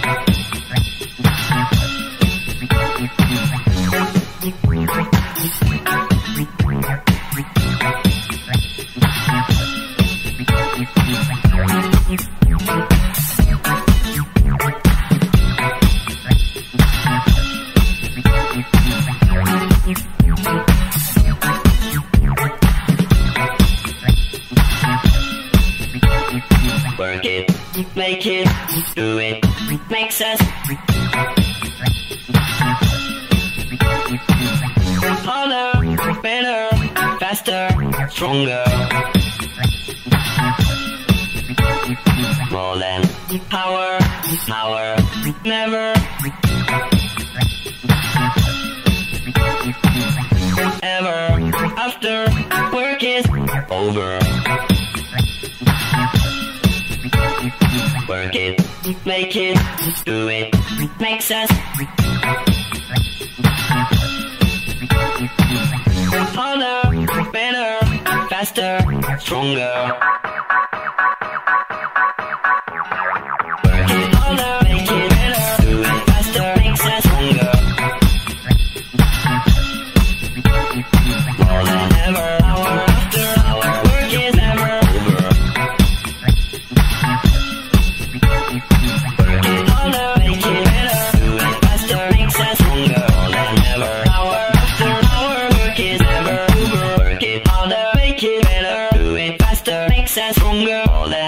Thank Work it, make it, do it, makes us harder, better, faster, stronger. More than power, power, never. Ever after work is over. Work it, make it, do it, makes us harder, better, faster, stronger. Work harder, make better, faster, makes us stronger. Never over. girl